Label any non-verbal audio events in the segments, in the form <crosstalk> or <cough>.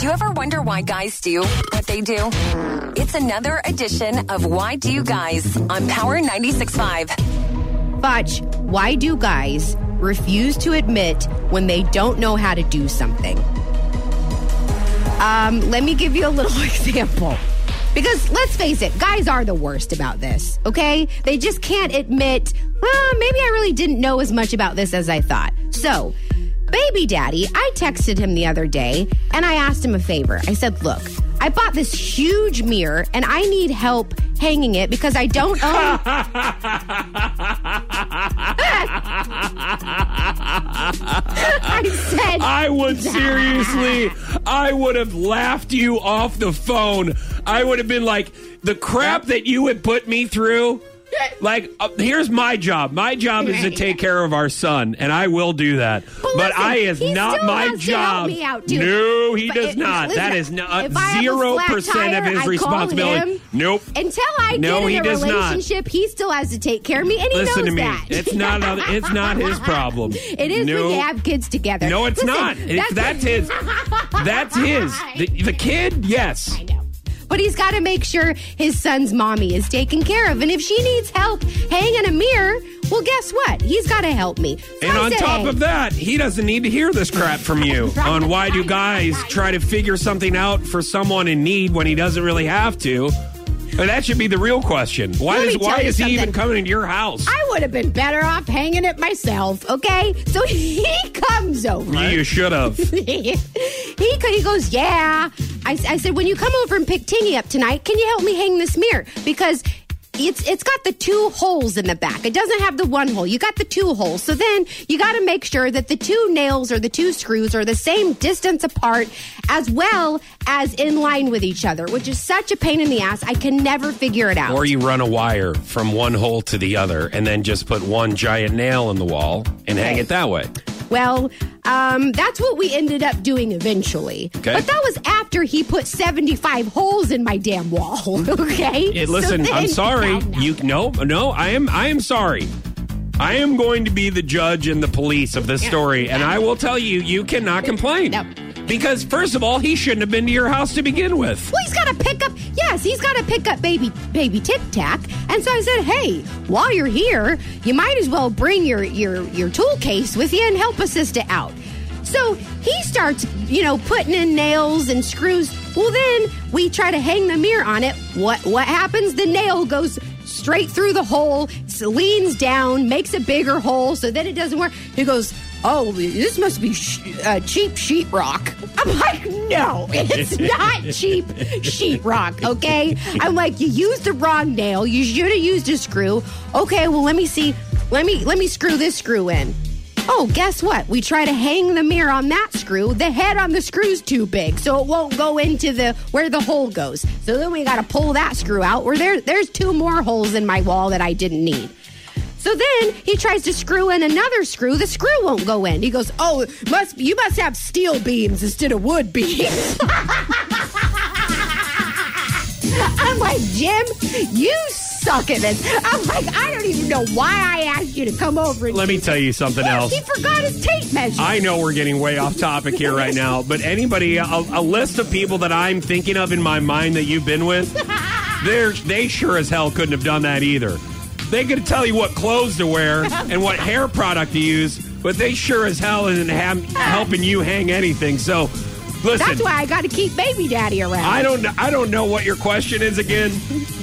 Do you ever wonder why guys do what they do? It's another edition of Why Do You Guys on Power 96.5. Butch, why do guys refuse to admit when they don't know how to do something? Um, let me give you a little <laughs> example. Because let's face it, guys are the worst about this, okay? They just can't admit, well, maybe I really didn't know as much about this as I thought. So, baby daddy, I texted him the other day and I asked him a favor. I said, look, I bought this huge mirror and I need help hanging it because I don't <laughs> own. <laughs> I said, I would seriously, I would have laughed you off the phone. I would have been like, the crap that you would put me through. <laughs> Like, uh, here's my job. My job is to take care of our son, and I will do that. But, listen, I is not my has to help job. out, no, he But does it- not. listen, that is not if I have a zero percent of his I responsibility. Nope. Until I No, get in a does not. relationship, he still has to take care of me, and he Listen knows to me. that. It's not. <laughs> other- It's not his problem. It is no. when you have kids together. No, it's Listen, not. It's, that's his. That's his. <laughs> The, the kid, yes. But he's got to make sure his son's mommy is taken care of. And if she needs help hanging a mirror, well, guess what? He's got to help me. So And I on said, top hey, of that, he doesn't need to hear this crap from you <laughs> on why do guys try to figure something out for someone in need when he doesn't really have to. And that should be the real question. Why Let is why is he even coming into your house? I would have been better off hanging it myself, okay? So <laughs> he comes over. you should have. <laughs> he, he goes, Yeah. I, I said, When you come over and pick Tingy up tonight, can you help me hang this mirror? Because it's it's got the two holes in the back. It doesn't have the one hole. You got the two holes. So then you got to make sure that the two nails or the two screws are the same distance apart as well as in line with each other, which is such a pain in the ass. I can never figure it out. Or you run a wire from one hole to the other and then just put one giant nail in the wall and hang it that way. Well, um, that's what we ended up doing eventually. Okay. But that was after he put 75 holes in my damn wall. <laughs> Okay. It, So listen, I'm sorry. No, no. You no, no, I am I am sorry. I am going to be the judge and the police of this story, and I will tell you, you cannot complain. No. Because first of all, he shouldn't have been to your house to begin with. Well, he's got to pick up. Yes, he's got to pick up baby baby Tic Tac. And so I said, "Hey, while you're here, you might as well bring your your your tool case with you and help assist it out." So he starts, you know, putting in nails and screws. Well, then we try to hang the mirror on it. What what happens? The nail goes straight through the hole, leans down, makes a bigger hole, so then it doesn't work. He goes, "Oh, this must be sh- uh, cheap sheetrock." I'm like, "No, it's <laughs> not cheap sheetrock." Okay, I'm like, "You used the wrong nail. You should have used a screw." Okay, well, let me see. Let me let me screw this screw in. Oh, guess what? We try to hang the mirror on that screw. The head on the screw's too big, so it won't go into the where the hole goes. So then we got to pull that screw out. Where there, there's two more holes in my wall that I didn't need. So then he tries to screw in another screw. The screw won't go in. He goes, "Oh, must you must have steel beams instead of wood beams." <laughs> I'm like, Jim, you suck at this. I'm like, I don't even know why I asked you to come over. And Let me tell you something Yes, else. He forgot his tape measure. I know we're getting way off topic here right now, <laughs> but anybody, a, a list of people that I'm thinking of in my mind that you've been with, <laughs> they're, they sure as hell couldn't have done that either. They could tell you what clothes to wear <laughs> and what hair product to use, but they sure as hell isn't ham- helping you hang anything. So, listen. That's why I got to keep baby daddy around. I don't. kn- I don't know what your question is again,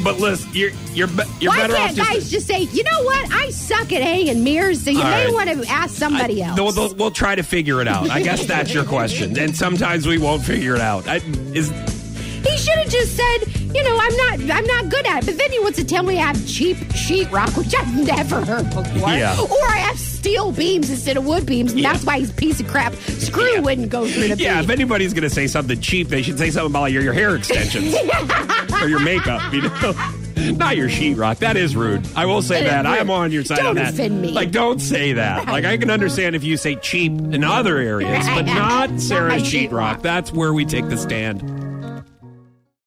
but listen, you're you're be- you're Why better off can't just. guys just say, you know what? I suck at hanging mirrors, so you All may right. want to ask somebody else. We'll, we'll, we'll try to figure it out. I guess that's your question, and sometimes we won't figure it out. I, is He should have just said, you know, I'm not, I'm not good at it. But then he wants to tell me I have cheap sheetrock, which I've never heard before. Yeah. Or I have steel beams instead of wood beams, and Yeah. that's why his piece of crap screw Yeah. wouldn't go through the yeah. beam. If anybody's gonna say something cheap, they should say something about your, your hair extensions <laughs> or your makeup. You know. <laughs> Not your sheetrock. That is rude. I will say that. I am on your side Don't on that. offend me. Like, don't say that. Like, I can understand if you say cheap in other areas, but <laughs> not Sarah's sheetrock. That's where we take the stand.